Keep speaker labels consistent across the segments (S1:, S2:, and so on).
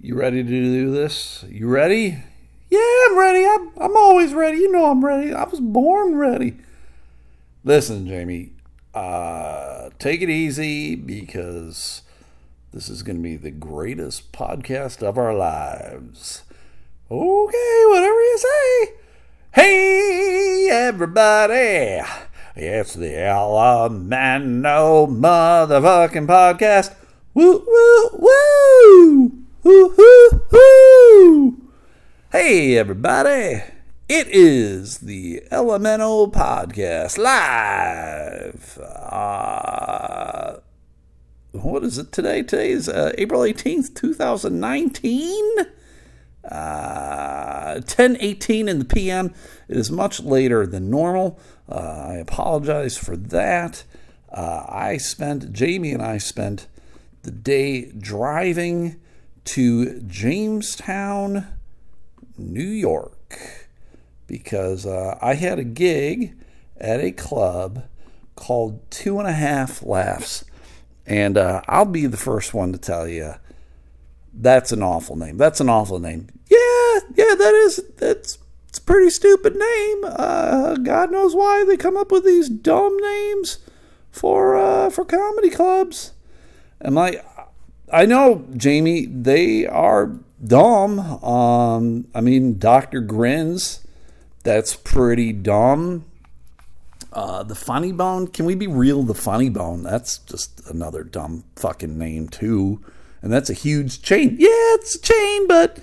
S1: You ready to do this? You ready? Yeah, I'm ready. I'm, I'm always ready. You know I'm ready. I was born ready. Listen, Jamie, uh, take it easy because this is going to be the greatest podcast of our lives. Okay, whatever you say. Hey, everybody. It's the Elemento motherfucking podcast. Woo, woo, woo. Woo, woo, woo. Hey, everybody. It is the Elemental Podcast live. Uh, what is it today? Today is uh, April 18th, 2019. Uh, 10:18 in the p.m. It is much later than normal. Uh, I apologize for that. Uh, I spent Jamie and I spent the day driving to Jamestown, New York, because uh, I had a gig at a club called Two and a Half Laughs, and uh, I'll be the first one to tell you that's an awful name. That's an awful name. Yeah, yeah, that is. That's it's a pretty stupid name. Uh, God knows why they come up with these dumb names for uh, for comedy clubs. And like, I know Jamie, they are dumb. Um, I mean, Doctor Grins, that's pretty dumb. Uh, the Funny Bone, can we be real? The Funny Bone, that's just another dumb fucking name too and that's a huge chain. Yeah, it's a chain, but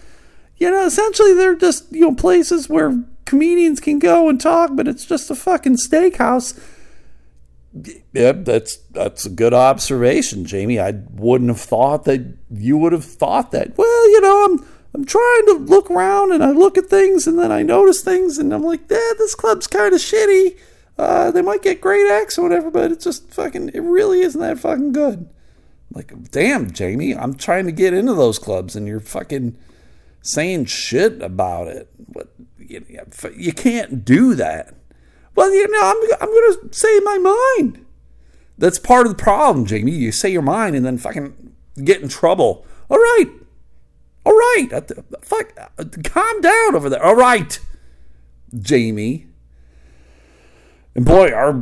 S1: you know, essentially they're just you know places where comedians can go and talk, but it's just a fucking steakhouse. Yeah, that's that's a good observation, Jamie. I wouldn't have thought that you would have thought that. Well, you know, I'm I'm trying to look around and I look at things and then I notice things and I'm like, yeah, this club's kind of shitty. Uh, they might get great acts or whatever, but it's just fucking. It really isn't that fucking good. I'm Like, damn, Jamie, I'm trying to get into those clubs and you're fucking saying shit about it. What you, you can't do that. Well, you know, I'm, I'm going to say my mind. That's part of the problem, Jamie. You say your mind and then fucking get in trouble. All right. All right. Fuck. Calm down over there. All right, Jamie. And boy, our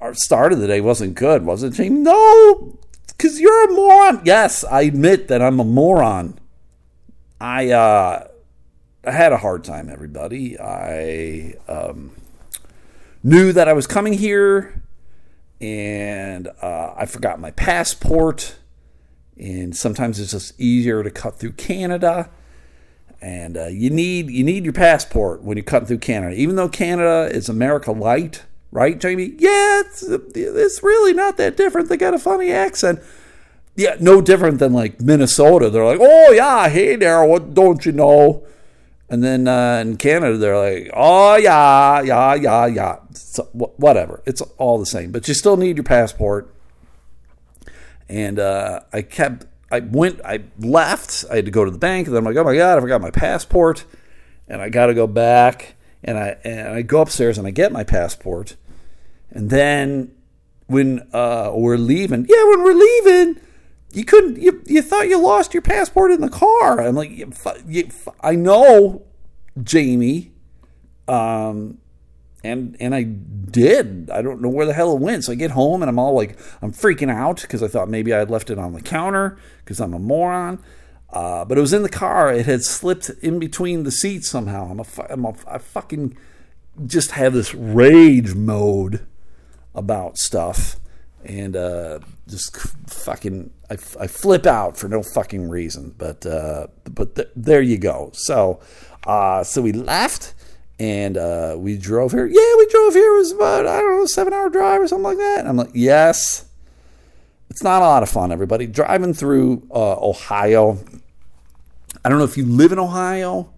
S1: our start of the day wasn't good, was it, Jamie? No, because you're a moron. Yes, I admit that I'm a moron. I uh, I had a hard time, everybody. I um, knew that I was coming here, and uh, I forgot my passport. And sometimes it's just easier to cut through Canada, and uh, you need you need your passport when you cut through Canada. Even though Canada is America light, right, Jamie? Yeah, it's, it's really not that different. They got a funny accent. Yeah, no different than like Minnesota. They're like, oh, yeah, hey there, what don't you know? And then uh, in Canada, they're like, oh, yeah, yeah, yeah, yeah. So, whatever. It's all the same. But you still need your passport. And uh, I kept, I went, I left. I had to go to the bank. And then I'm like, oh my God, I forgot my passport. And I got to go back. And I, and I go upstairs and I get my passport. And then when uh, we're leaving, yeah, when we're leaving, you couldn't. You, you thought you lost your passport in the car. I'm like, you, you, I know, Jamie, um, and and I did. I don't know where the hell it went. So I get home and I'm all like, I'm freaking out because I thought maybe I had left it on the counter because I'm a moron. Uh, but it was in the car. It had slipped in between the seats somehow. I'm a, I'm a I fucking just have this rage mode about stuff and uh, just fucking I, I, flip out for no fucking reason. But uh, but th- there you go. So uh, so we left and uh, we drove here. Yeah, we drove here. It was about I don't know seven hour drive or something like that. And I'm like, yes. It's not a lot of fun, everybody. Driving through uh, Ohio. I don't know if you live in Ohio.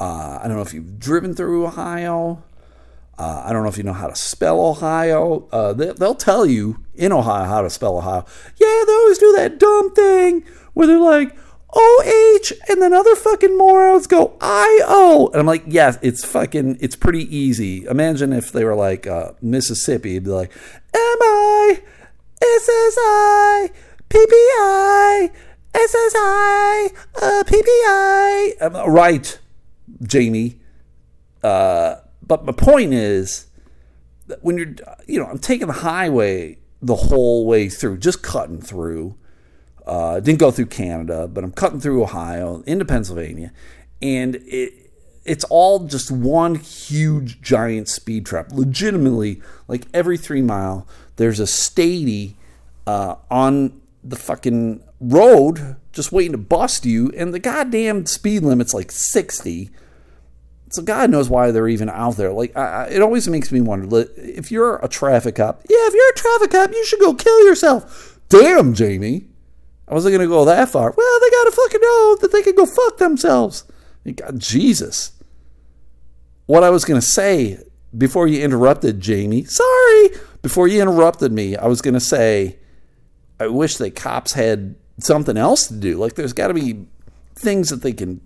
S1: Uh, I don't know if you've driven through Ohio. Uh, I don't know if you know how to spell Ohio. Uh, they, will tell you in Ohio how to spell Ohio. Yeah, they always do that dumb thing where they're like, OH, and then other fucking morons go I-O. And I'm like, yeah, it's fucking, it's pretty easy. Imagine if they were like uh, Mississippi, it'd be like, M-I SSI, PPI, SSI, uh, PPI. Right, Jamie. Uh, but my point is that when you're, you know, I'm taking the highway the whole way through, just cutting through. Uh, didn't go through Canada, but I'm cutting through Ohio into Pennsylvania, and it it's all just one huge giant speed trap. Legitimately, like every three mile, there's a stady uh, on the fucking road just waiting to bust you, and the goddamn speed limit's like 60. So God knows why they're even out there. Like, I, it always makes me wonder if you're a traffic cop. Yeah, if you're a traffic cop, you should go kill yourself. Damn, Jamie. I wasn't gonna go that far. Well, they gotta fucking know that they can go fuck themselves. God, uh, Jesus. What I was gonna say before you interrupted, Jamie. Sorry. Before you interrupted me, I was gonna say, I wish that cops had something else to do. Like, there's got to be things that they can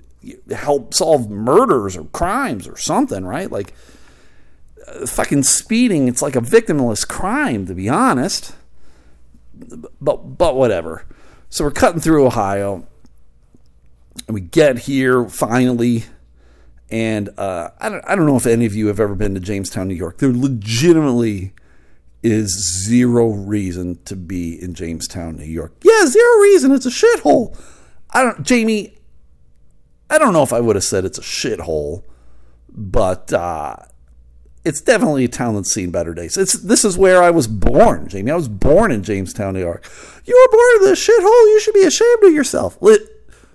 S1: help solve murders or crimes or something, right? Like fucking speeding, it's like a victimless crime, to be honest. But but whatever. So we're cutting through Ohio, and we get here finally. And uh, I don't I don't know if any of you have ever been to Jamestown, New York. There legitimately is zero reason to be in Jamestown, New York. Yeah, zero reason. It's a shithole. I don't, Jamie. I don't know if I would have said it's a shithole, but uh, it's definitely a town that's seen better days. It's this is where I was born, Jamie. I was born in Jamestown, New York. You were born in this shithole. You should be ashamed of yourself,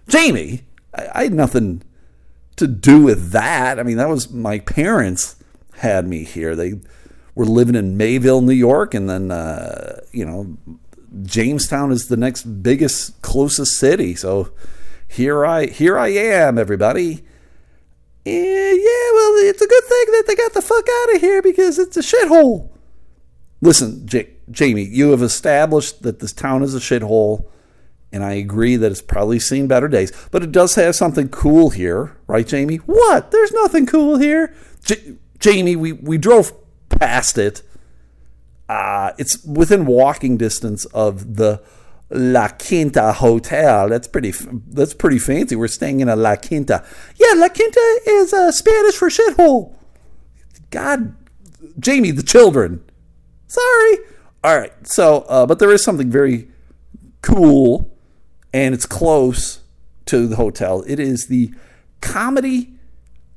S1: Jamie. I, I had nothing to do with that. I mean, that was my parents had me here. They were living in Mayville, New York, and then uh, you know Jamestown is the next biggest, closest city. So here I here I am, everybody. Yeah, well, it's a good thing that they got the fuck out of here because it's a shithole. Listen, J- Jamie, you have established that this town is a shithole, and I agree that it's probably seen better days. But it does have something cool here, right, Jamie? What? There's nothing cool here. J- Jamie, we, we drove past it. Uh, it's within walking distance of the La Quinta Hotel. That's pretty. That's pretty fancy. We're staying in a La Quinta. Yeah, La Quinta is uh, Spanish for shithole. God, Jamie, the children. Sorry. All right. So, uh, but there is something very cool, and it's close to the hotel. It is the Comedy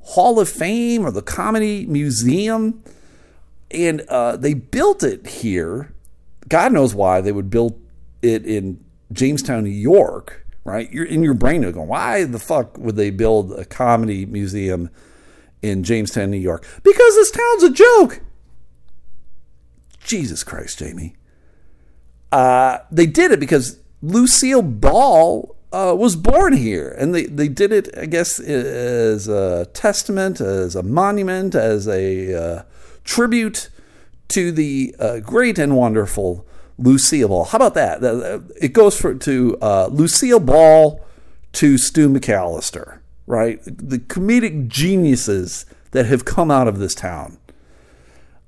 S1: Hall of Fame or the Comedy Museum, and uh, they built it here. God knows why they would build it in Jamestown, New York, right? You're in your brain you're going, why the fuck would they build a comedy museum in Jamestown, New York? Because this town's a joke. Jesus Christ, Jamie. Uh, they did it because Lucille Ball uh, was born here, and they, they did it, I guess, as a testament, as a monument, as a uh, tribute to the uh, great and wonderful Lucille Ball. How about that? It goes for, to uh, Lucille Ball to Stu McAllister, right? The comedic geniuses that have come out of this town.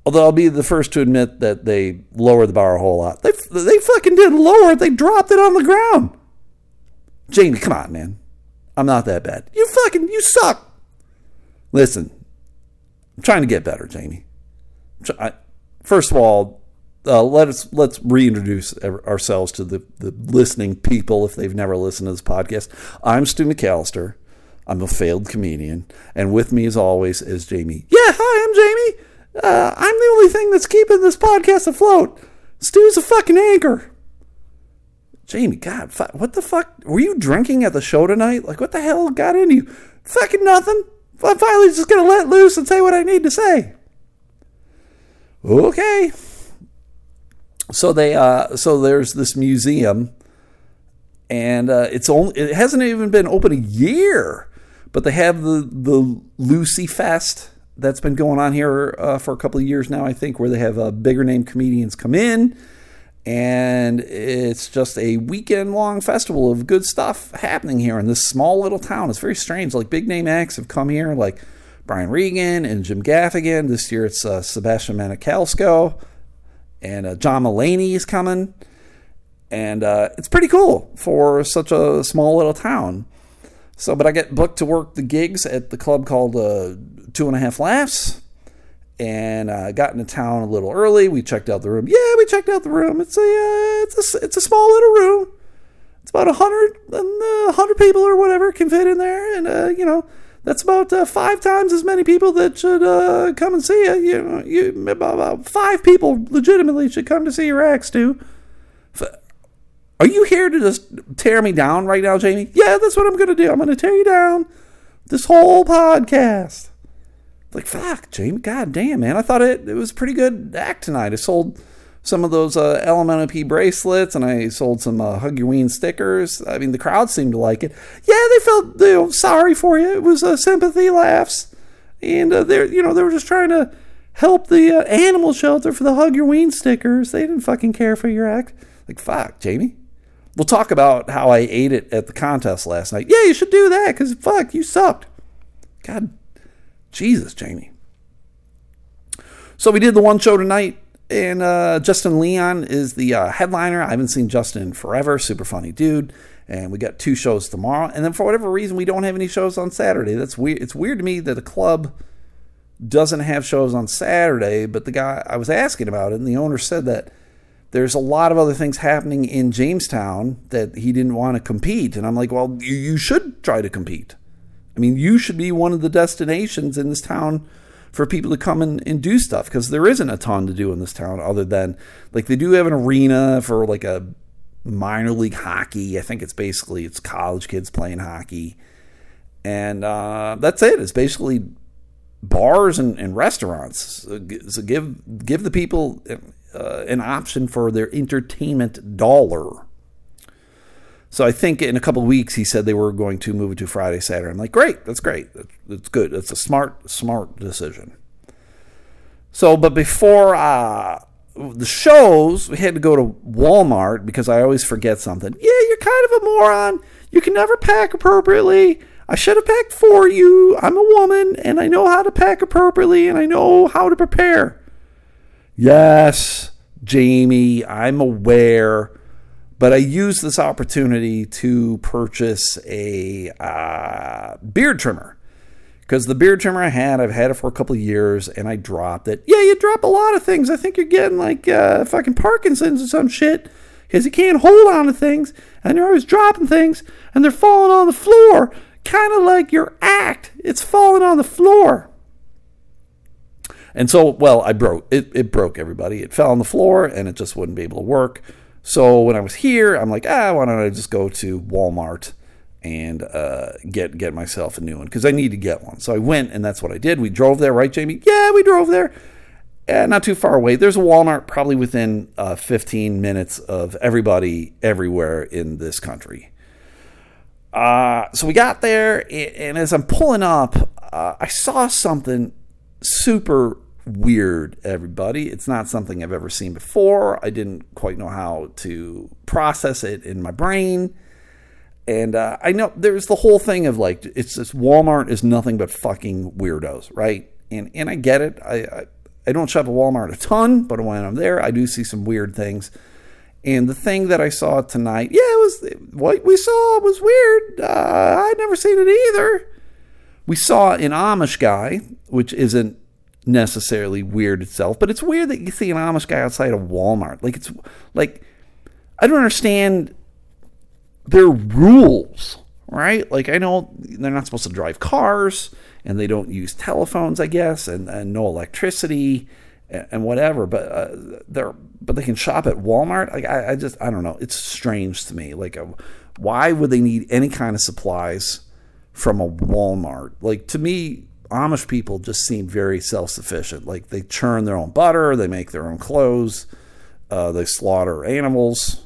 S1: Although I'll be the first to admit that they lowered the bar a whole lot. They, they fucking didn't lower it, they dropped it on the ground. Jamie, come on, man. I'm not that bad. You fucking, you suck. Listen, I'm trying to get better, Jamie. First of all, uh, let us let's reintroduce ourselves to the, the listening people if they've never listened to this podcast. I'm Stu McAllister. I'm a failed comedian, and with me, as always, is Jamie. Yeah, hi, I'm Jamie. Uh, I'm the only thing that's keeping this podcast afloat. Stu's a fucking anchor. Jamie, God, what the fuck? Were you drinking at the show tonight? Like, what the hell got into you? Fucking nothing. I'm finally just gonna let loose and say what I need to say. Okay so they uh, so there's this museum, and uh, it's only it hasn't even been open a year, but they have the the Lucy Fest that's been going on here uh, for a couple of years now, I think, where they have uh, bigger name comedians come in, and it's just a weekend long festival of good stuff happening here in this small little town. It's very strange. Like big name acts have come here, like Brian Regan and Jim Gaffigan. This year it's uh, Sebastian Maniscalco and uh, John Mulaney is coming, and uh, it's pretty cool for such a small little town. So, but I get booked to work the gigs at the club called uh, Two and a Half Laughs, and uh, got into town a little early. We checked out the room. Yeah, we checked out the room. It's a uh, it's a it's a small little room. It's about a hundred and uh, hundred people or whatever can fit in there, and uh, you know that's about uh, five times as many people that should uh, come and see you. You you about five people legitimately should come to see your acts too. Are you here to just tear me down right now, Jamie? Yeah, that's what I'm to do. I'm to tear you down this whole podcast. Like, fuck, Jamie, god damn, man. I thought it, it was pretty good act tonight. I sold some of those uh, LMNOP bracelets and I sold some uh, Hug Your Ween stickers. I mean, the crowd seemed to like it. Yeah, they felt you know, sorry for you. It was uh, sympathy laughs. And uh, they're, you know, they were just trying to help the uh, animal shelter for the Hug Your Ween stickers. They didn't fucking care for your act. Like, fuck, Jamie. We'll talk about how I ate it at the contest last night. Yeah, you should do that because fuck, you sucked. God, Jesus, Jamie. So we did the one show tonight, and uh, Justin Leon is the uh, headliner. I haven't seen Justin in forever. Super funny dude. And we got two shows tomorrow. And then for whatever reason, we don't have any shows on Saturday. That's weird. It's weird to me that a club doesn't have shows on Saturday. But the guy I was asking about it, and the owner said that there's a lot of other things happening in Jamestown that he didn't want to compete. And I'm like, well, you should try to compete. I mean, you should be one of the destinations in this town for people to come and, and do stuff because there isn't a ton to do in this town other than like they do have an arena for like a minor league hockey. I think it's basically it's college kids playing hockey, and uh, that's it. It's basically bars and, and restaurants. So, give give the people uh, an option for their entertainment dollar. So I think in a couple weeks he said they were going to move it to Friday, Saturday. I'm like, great, that's great, that's good. That's a smart, smart decision. So, but before uh, the shows, we had to go to Walmart because I always forget something. Yeah, you're kind of a moron. You can never pack appropriately. I should have packed for you. I'm a woman and I know how to pack appropriately and I know how to prepare. Yes, Jamie, I'm aware. But I used this opportunity to purchase a uh, beard trimmer because the beard trimmer I had, I've had it for a couple years and I dropped it. Yeah, you drop a lot of things. I think you're getting like uh, fucking Parkinson's or some shit because you can't hold on to things and you're always dropping things and they're falling on the floor, kind of like your act. It's falling on the floor. And so, well, I broke it. It broke everybody. It fell on the floor and it just wouldn't be able to work. So when I was here, I'm like, ah, why don't I just go to Walmart and uh, get get myself a new one because I need to get one. So I went, and that's what I did. We drove there, right, Jamie? Yeah, we drove there. Uh, not too far away. There's a Walmart probably within uh, 15 minutes of everybody everywhere in this country. Uh, so we got there, and as I'm pulling up, uh, I saw something super weird, everybody. It's not something I've ever seen before. I didn't quite know how to process it in my brain. And uh, I know there's the whole thing of like, it's just Walmart is nothing but fucking weirdos, right? And and I get it. I, I, I don't shop at Walmart a ton, but when I'm there, I do see some weird things. And the thing that I saw tonight, yeah, it was what we saw was weird. Uh, I'd never seen it either. We saw an Amish guy, which isn't necessarily weird itself, but it's weird that you see an Amish guy outside of Walmart. Like it's like I don't understand their rules, right? Like I know they're not supposed to drive cars and they don't use telephones, I guess, and, and no electricity and, and whatever, but uh, they're but they can shop at Walmart. Like I, I just I don't know. It's strange to me. Like uh, why would they need any kind of supplies from a Walmart? Like to me, Amish people just seem very self sufficient. Like they churn their own butter, they make their own clothes, uh, they slaughter animals.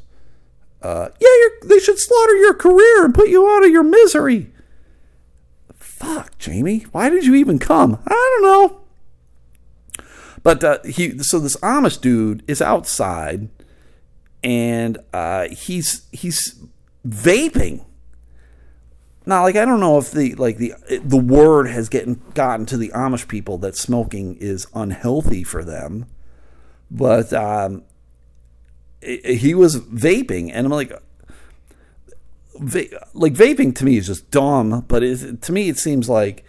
S1: Uh, yeah, they should slaughter your career and put you out of your misery. Fuck, Jamie, why did you even come? I don't know. But uh, he, so this Amish dude is outside, and uh, he's he's vaping now, like I don't know if the like the the word has getting gotten to the Amish people that smoking is unhealthy for them, but um, he was vaping, and I'm like, like vaping to me is just dumb. But it, to me, it seems like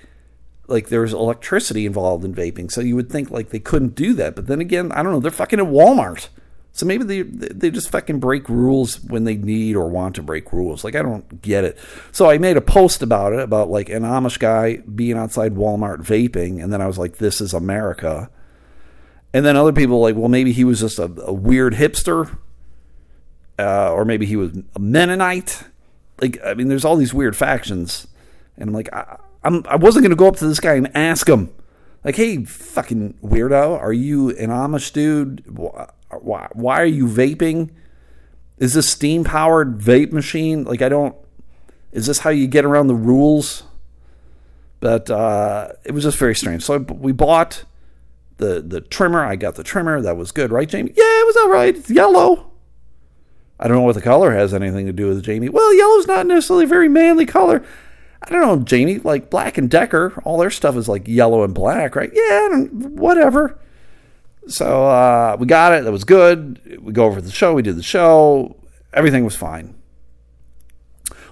S1: like there's electricity involved in vaping, so you would think like they couldn't do that. But then again, I don't know. They're fucking at Walmart. So maybe they they just fucking break rules when they need or want to break rules. Like I don't get it. So I made a post about it about like an Amish guy being outside Walmart vaping, and then I was like, "This is America." And then other people like, well, maybe he was just a, a weird hipster, uh, or maybe he was a Mennonite. Like I mean, there's all these weird factions, and I'm like, I, I'm I wasn't gonna go up to this guy and ask him, like, hey, fucking weirdo, are you an Amish dude? Why, why are you vaping? Is this steam powered vape machine? Like, I don't. Is this how you get around the rules? But uh, it was just very strange. So we bought the the trimmer. I got the trimmer. That was good, right, Jamie? Yeah, it was all right. It's yellow. I don't know what the color has anything to do with Jamie. Well, yellow's not necessarily a very manly color. I don't know, Jamie. Like Black and Decker, all their stuff is like yellow and black, right? Yeah, whatever. So uh, we got it. That was good. We go over the show. We did the show. Everything was fine.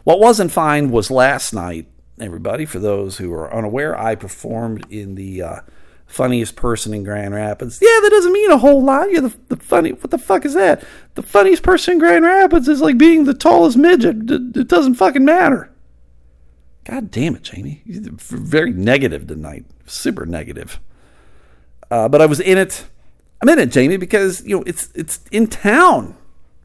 S1: What wasn't fine was last night, everybody. For those who are unaware, I performed in the uh, funniest person in Grand Rapids. Yeah, that doesn't mean a whole lot. You're the, the funny. What the fuck is that? The funniest person in Grand Rapids is like being the tallest midget. It, it doesn't fucking matter. God damn it, Jamie. You're very negative tonight. Super negative. Uh, but I was in it. I'm in it, Jamie, because you know it's it's in town,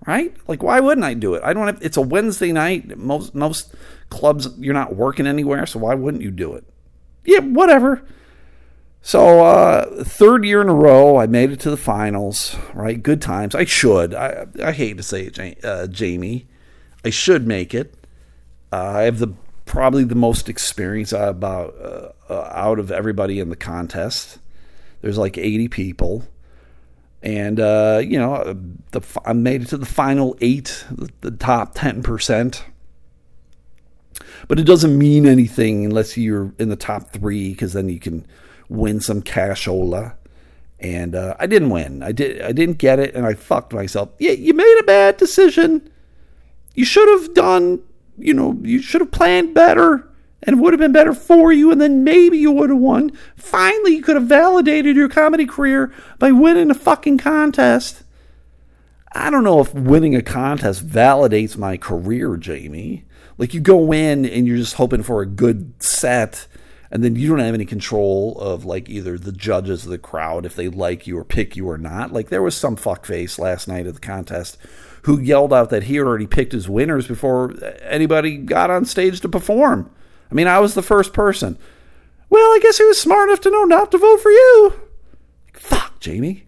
S1: right? Like, why wouldn't I do it? I don't have. It's a Wednesday night. Most most clubs, you're not working anywhere, so why wouldn't you do it? Yeah, whatever. So uh, third year in a row, I made it to the finals. Right, good times. I should. I I hate to say it, uh, Jamie. I should make it. Uh, I have the probably the most experience about uh, uh, out of everybody in the contest. There's like 80 people and uh, you know, the, I made it to the final eight, the, the top ten percent. But it doesn't mean anything unless you're in the top three, because then you can win some cashola. And uh, I didn't win. I did. I didn't get it, and I fucked myself. Yeah, you made a bad decision. You should have done. You know, you should have planned better and it would have been better for you, and then maybe you would have won. Finally, you could have validated your comedy career by winning a fucking contest. I don't know if winning a contest validates my career, Jamie. Like you go in and you're just hoping for a good set, and then you don't have any control of like either the judges or the crowd if they like you or pick you or not. Like there was some fuckface last night at the contest who yelled out that he had already picked his winners before anybody got on stage to perform. I mean, I was the first person. Well, I guess he was smart enough to know not to vote for you. Fuck, Jamie.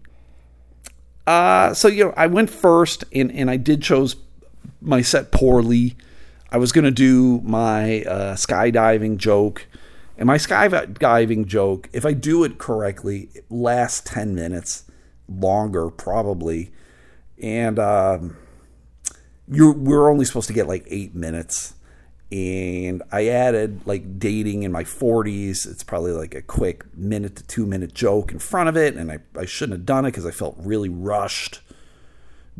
S1: Uh, so you know, I went first, and and I did chose my set poorly. I was gonna do my uh, skydiving joke, and my skydiving joke, if I do it correctly, it lasts ten minutes longer probably, and um, you we're only supposed to get like eight minutes and I added like dating in my 40s. It's probably like a quick minute to two minute joke in front of it, and I, I shouldn't have done it because I felt really rushed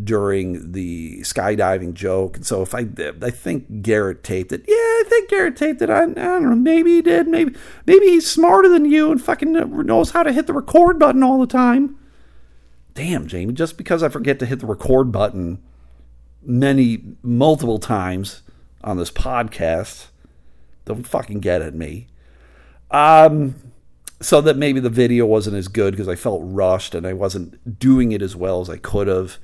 S1: during the skydiving joke. And so if I I think Garrett taped it. Yeah, I think Garrett taped it. I, I don't know. Maybe he did. Maybe maybe he's smarter than you and fucking knows how to hit the record button all the time. Damn, Jamie, just because I forget to hit the record button many multiple times on this podcast. Don't fucking get at me. Um, so that maybe the video wasn't as good because I felt rushed and I wasn't doing it as well as I could have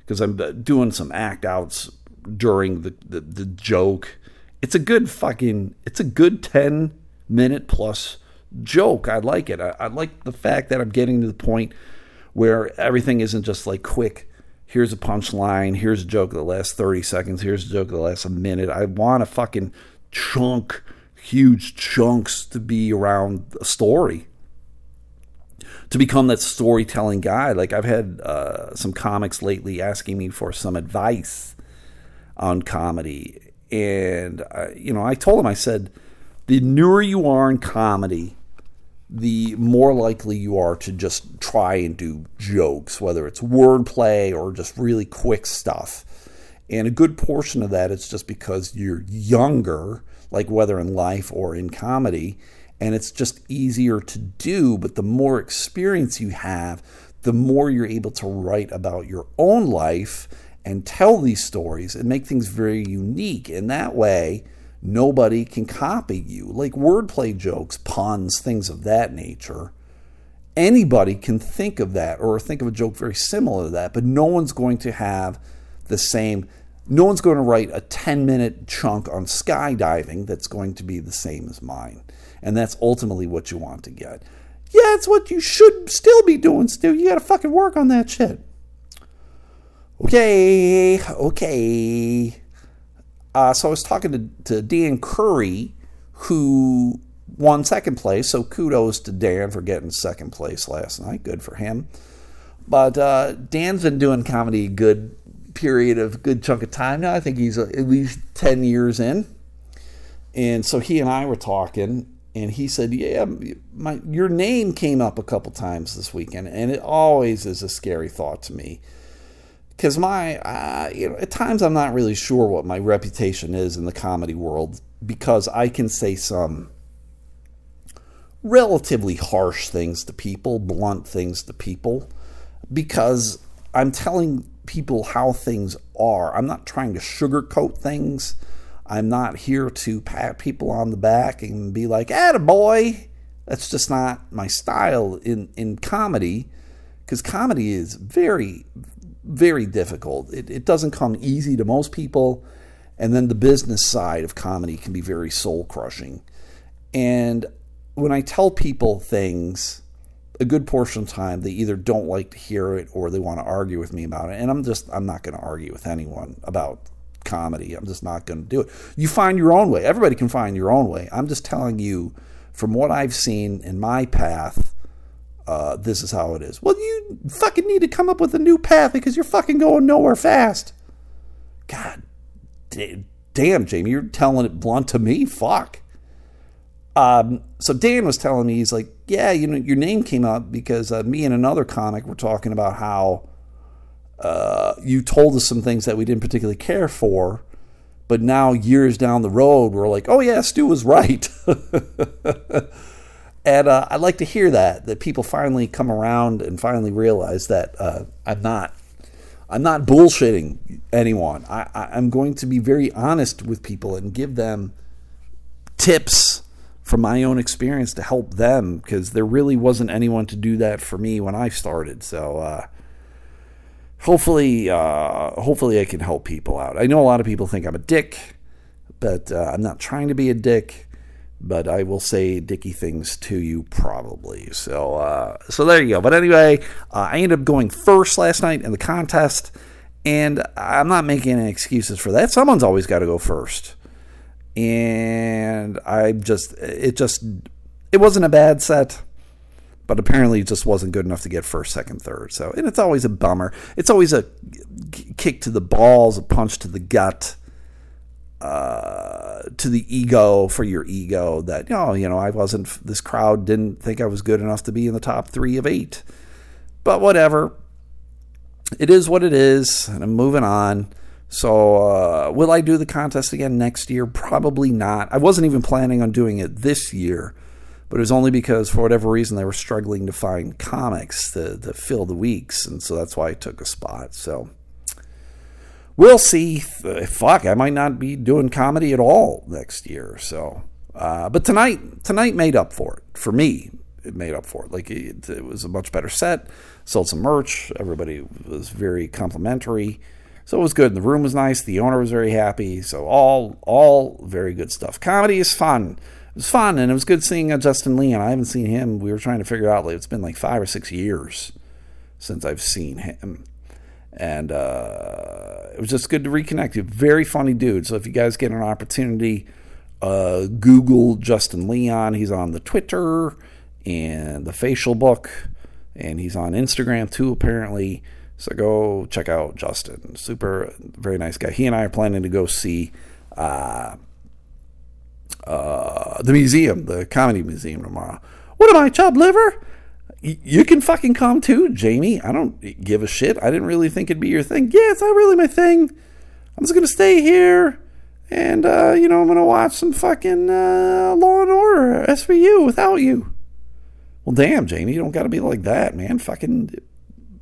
S1: because I'm doing some act outs during the, the, the joke. It's a good fucking, it's a good 10 minute plus joke. I like it. I, I like the fact that I'm getting to the point where everything isn't just like quick here's a punchline, here's a joke of the last 30 seconds, here's a joke of the last minute. I want a fucking chunk, huge chunks to be around a story. To become that storytelling guy. Like I've had uh, some comics lately asking me for some advice on comedy. And, uh, you know, I told them, I said, the newer you are in comedy, the more likely you are to just try and do jokes, whether it's wordplay or just really quick stuff. And a good portion of that is just because you're younger, like whether in life or in comedy, and it's just easier to do. But the more experience you have, the more you're able to write about your own life and tell these stories and make things very unique. And that way, nobody can copy you. Like wordplay jokes, puns, things of that nature. Anybody can think of that or think of a joke very similar to that, but no one's going to have the same. No one's going to write a 10 minute chunk on skydiving that's going to be the same as mine. And that's ultimately what you want to get. Yeah, it's what you should still be doing, Still, You got to fucking work on that shit. Okay, okay. Uh, so I was talking to, to Dan Curry, who won second place. So kudos to Dan for getting second place last night. Good for him. But uh, Dan's been doing comedy a good period of good chunk of time now. I think he's at least 10 years in. And so he and I were talking, and he said, "Yeah, my your name came up a couple times this weekend, and it always is a scary thought to me." Because my uh, you know at times I'm not really sure what my reputation is in the comedy world because I can say some relatively harsh things to people, blunt things to people because I'm telling people how things are. I'm not trying to sugarcoat things. I'm not here to pat people on the back and be like, "Atta boy." That's just not my style in, in comedy because comedy is very, very difficult. It, it doesn't come easy to most people. And then the business side of comedy can be very soul crushing. And when I tell people things, a good portion of time, they either don't like to hear it or they want to argue with me about it. And I'm just, I'm not going to argue with anyone about comedy. I'm just not going to do it. You find your own way. Everybody can find your own way. I'm just telling you from what I've seen in my path uh, this is how it is. Well, you fucking need to come up with a new path because you're fucking going nowhere fast. God damn, Jamie, you're telling it blunt to me. Fuck. Um, so Dan was telling me, he's like, yeah, you know, your name came up because uh, me and another comic were talking about how uh, you told us some things that we didn't particularly care for, but now years down the road, we're like, oh yeah, Stu was right. And uh, I like to hear that that people finally come around and finally realize that uh, I'm not I'm not bullshitting anyone. I, I, am going to be very honest with people and give them tips from my own experience to help them because there really wasn't anyone to do that for me when I started. So uh, hopefully, uh, hopefully I can help people out. I know a lot of people think I'm a dick, but uh, I'm not trying to be a dick but I will say dicky things to you probably. So, uh, so there you go. But anyway, uh, I ended up going first last night in the contest, and I'm not making any excuses for that. Someone's always got to go first, and I just, it just, it wasn't a bad set. But apparently, it just wasn't good enough to get first, second, third. So, and it's always a bummer. It's always a kick to the balls, a punch to the gut uh, to the ego for your ego that oh you know I wasn't this crowd didn't think I was good enough to be in the top three of eight, but whatever. It is what it is, and I'm moving on. So, uh, will I do the contest again next year? Probably not. I wasn't even planning on doing it this year, but it was only because, for whatever reason, they were struggling to find comics to, to fill the weeks, and so that's why I took a spot. So, we'll see. Fuck, I might not be doing comedy at all next year. So, uh, but tonight, tonight made up for it for me. It made up for it. Like it, it was a much better set. Sold some merch. Everybody was very complimentary. So it was good. The room was nice. The owner was very happy. So all all very good stuff. Comedy is fun. It was fun, and it was good seeing uh, Justin Leon. I haven't seen him. We were trying to figure out. Like, it's been like five or six years since I've seen him and uh, it was just good to reconnect. He's a very funny dude. So if you guys get an opportunity, uh, Google Justin Leon. He's on the Twitter and the Facial Book, and he's on Instagram too, apparently. So go check out Justin. Super, very nice guy. He and I are planning to go see uh, uh, the museum, the comedy museum tomorrow. What am I, chopped liver? You can fucking come too, Jamie. I don't give a shit. I didn't really think it'd be your thing. Yeah, it's not really my thing. I'm just gonna stay here, and uh, you know, I'm gonna watch some fucking uh, Law and Order SVU without you. Well, damn, Jamie, you don't got to be like that, man. Fucking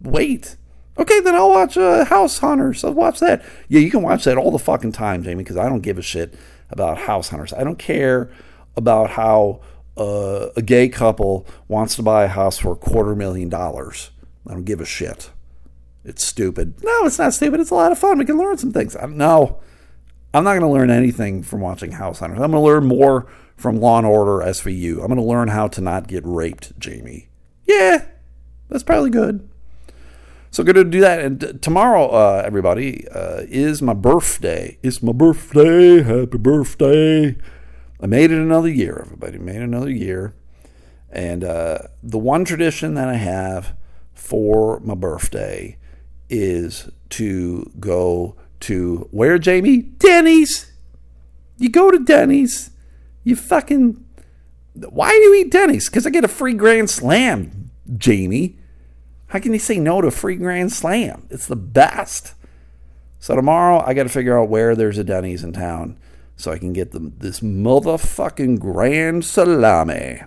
S1: wait. Okay, then I'll watch uh, House Hunters. I'll watch that. Yeah, you can watch that all the fucking time, Jamie, because I don't give a shit about House Hunters. I don't care about how uh, a gay couple wants to buy a house for a quarter million dollars. I don't give a shit. It's stupid. No, it's not stupid. It's a lot of fun. We can learn some things. No, I'm not going to learn anything from watching House Hunters. I'm going to learn more from Law and Order SVU. I'm going to learn how to not get raped, Jamie. Yeah, that's probably good. So going to do that. And tomorrow, uh, everybody, uh, is my birthday. It's my birthday. Happy birthday. I made it another year, everybody. Made another year. And uh, the one tradition that I have for my birthday is to go to where, Jamie? Denny's. You go to Denny's. You fucking. Why do you eat Denny's? Because I get a free Grand Slam, Jamie. How can you say no to a free Grand Slam? It's the best. So tomorrow I got to figure out where there's a Denny's in town so I can get them this motherfucking grand salami.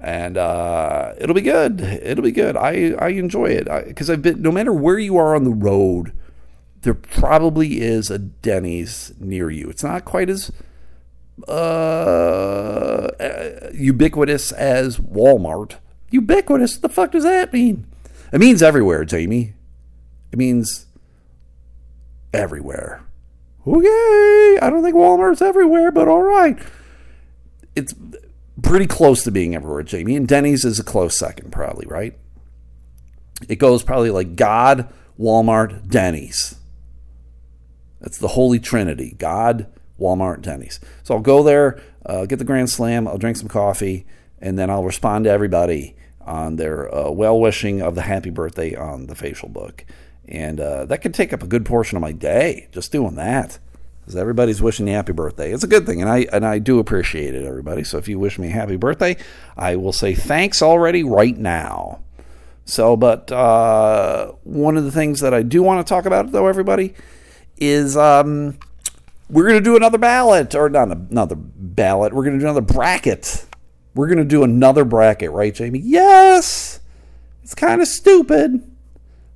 S1: And uh, it'll be good. It'll be good. I, I enjoy it because I've been, no matter where you are on the road, there probably is a Denny's near you. It's not quite as uh, ubiquitous as Walmart. Ubiquitous? The fuck does that mean? It means everywhere, Jamie. It means everywhere okay, I don't think Walmart's everywhere, but all right. It's pretty close to being everywhere, Jamie. And Denny's is a close second, probably, right? It goes probably like God, Walmart, Denny's. That's the Holy Trinity God, Walmart, Denny's. So I'll go there, uh, get the Grand Slam, I'll drink some coffee, and then I'll respond to everybody on their uh, well wishing of the happy birthday on the facial book. And uh, that could take up a good portion of my day just doing that. Because everybody's wishing you happy birthday. It's a good thing, and I and I do appreciate it, everybody. So if you wish me happy birthday, I will say thanks already right now. So, but uh, one of the things that I do want to talk about, though, everybody, is um, we're going to do another ballot, or not another ballot. We're going to do another bracket. We're going to do another bracket, right, Jamie? Yes. It's kind of stupid.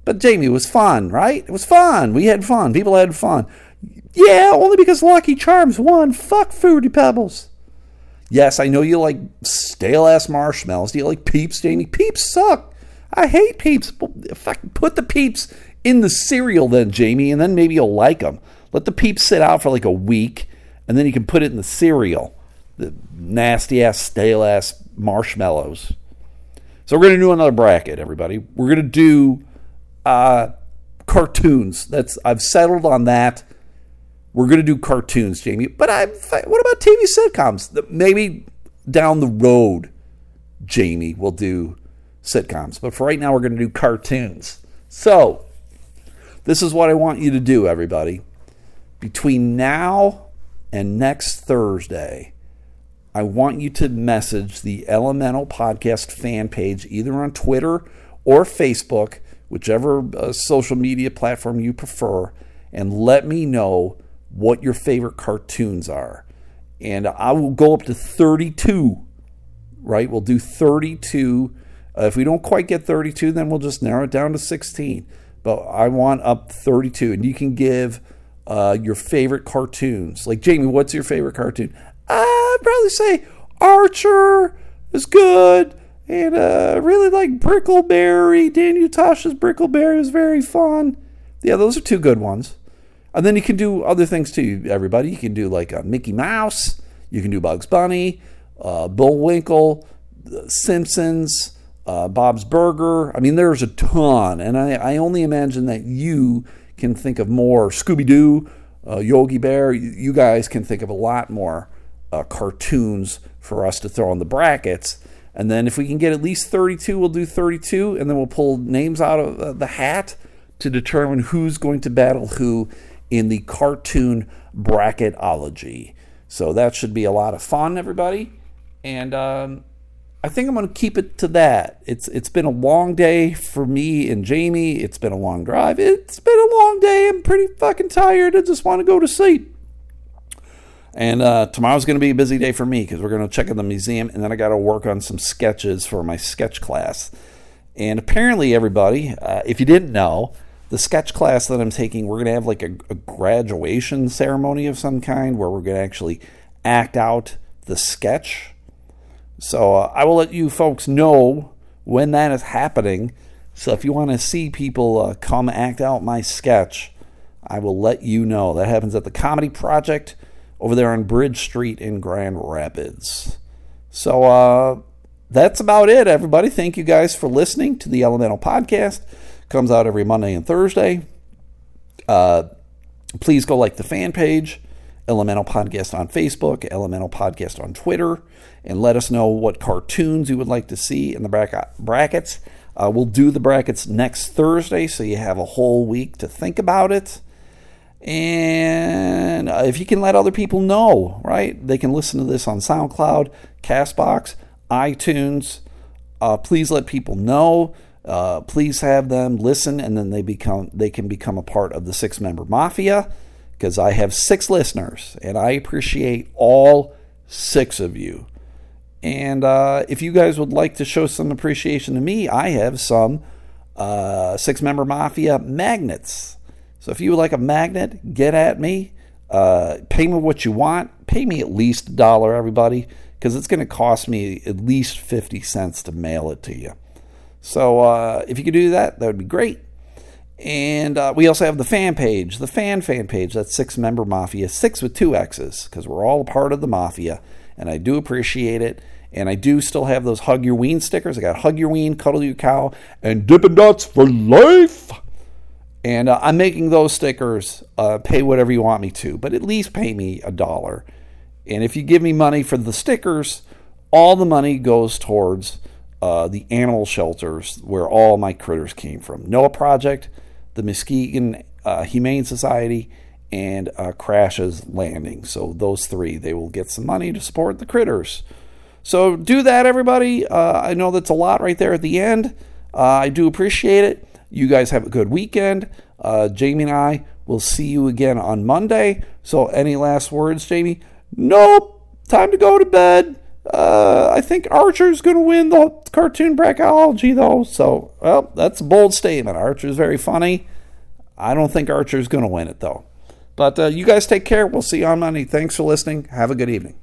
S1: But Jamie, it was fun, right? It was fun. We had fun. People had fun. Yeah, only because Lucky Charms won. Fuck Fruity Pebbles. Yes, I know you like stale ass marshmallows. Do you like peeps, Jamie? Peeps suck. I hate peeps. Put the peeps in the cereal then, Jamie, and then maybe you'll like them. Let the peeps sit out for like a week, and then you can put it in the cereal. The nasty ass, stale ass marshmallows. So we're going to do another bracket, everybody. We're going to do uh, cartoons. That's I've settled on that. We're going to do cartoons, Jamie. But I, what about TV sitcoms? Maybe down the road, Jamie will do sitcoms. But for right now, we're going to do cartoons. So, this is what I want you to do, everybody. Between now and next Thursday, I want you to message the Elemental Podcast fan page either on Twitter or Facebook whichever uh, social media platform you prefer, and let me know what your favorite cartoons are. And I will go up to 32, right? We'll do 32. Uh, if we don't quite get 32, then we'll just narrow it down to 16. But I want up 32. And you can give uh, your favorite cartoons. Like, Jamie, what's your favorite cartoon? I'd probably say Archer is good. And uh, really like Brickleberry. Daniel Tosh's Brickleberry was very fun. Yeah, those are two good ones. And then you can do other things too, everybody. You can do like a Mickey Mouse. You can do Bugs Bunny, uh, Bullwinkle, Simpsons, uh, Bob's Burger. I mean, there's a ton. And I, I only imagine that you can think of more. Scooby Doo, uh, Yogi Bear. You guys can think of a lot more uh, cartoons for us to throw in the brackets. And then if we can get at least 32, we'll do 32. And then we'll pull names out of uh, the hat to determine who's going to battle who in the cartoon bracketology. So that should be a lot of fun, everybody. And um, I think I'm going to keep it to that. It's it's been a long day for me and Jamie. It's been a long drive. It's been a long day. I'm pretty fucking tired. I just want to go to sleep. And uh, tomorrow's going to be a busy day for me because we're going to check in the museum, and then I got to work on some sketches for my sketch class. And apparently, everybody, uh, if you didn't know, the sketch class that I'm taking, we're going to have like a, a graduation ceremony of some kind where we're going to actually act out the sketch. So uh, I will let you folks know when that is happening. So if you want to see people uh, come act out my sketch, I will let you know. That happens at the Comedy Project over there on Bridge Street in Grand Rapids. So uh, that's about it, everybody. Thank you guys for listening to the Elemental Podcast. Comes out every Monday and Thursday. Uh, please go like the fan page, Elemental Podcast on Facebook, Elemental Podcast on Twitter, and let us know what cartoons you would like to see in the brackets. Uh, we'll do the brackets next Thursday, so you have a whole week to think about it. And uh, if you can let other people know, right? They can listen to this on SoundCloud, Castbox, iTunes. Uh, please let people know. Uh, please have them listen, and then they become they can become a part of the six member mafia because I have six listeners, and I appreciate all six of you. And uh, if you guys would like to show some appreciation to me, I have some uh, six member mafia magnets so if you would like a magnet, get at me. Uh, pay me what you want. Pay me at least a dollar, everybody, because it's going to cost me at least 50 cents to mail it to you. So uh, if you could do that, that would be great. And uh, we also have the fan page, the fan fan page. That's Six Member Mafia, six with two X's, because we're all a part of the mafia. And I do appreciate it. And I do still have those Hug Your Ween stickers. I got Hug Your Ween, Cuddle Your Cow, and Dippin' Dots for life. And uh, I'm making those stickers. Uh, pay whatever you want me to, but at least pay me a dollar. And if you give me money for the stickers, all the money goes towards uh, the animal shelters where all my critters came from. Noah Project, the Muskegon uh, Humane Society, and uh, Crash's Landing. So those three, they will get some money to support the critters. So do that, everybody. Uh, I know that's a lot right there at the end. I do appreciate it. You guys have a good weekend. Uh, Jamie and I will see you again on Monday. So, any last words, Jamie? Nope. Time to go to bed. Uh, I think Archer's going to win the cartoon brackology, though. So, well, that's a bold statement. Archer's very funny. I don't think Archer's going to win it, though. But uh, you guys take care. We'll see you on Monday. Thanks for listening. Have a good evening.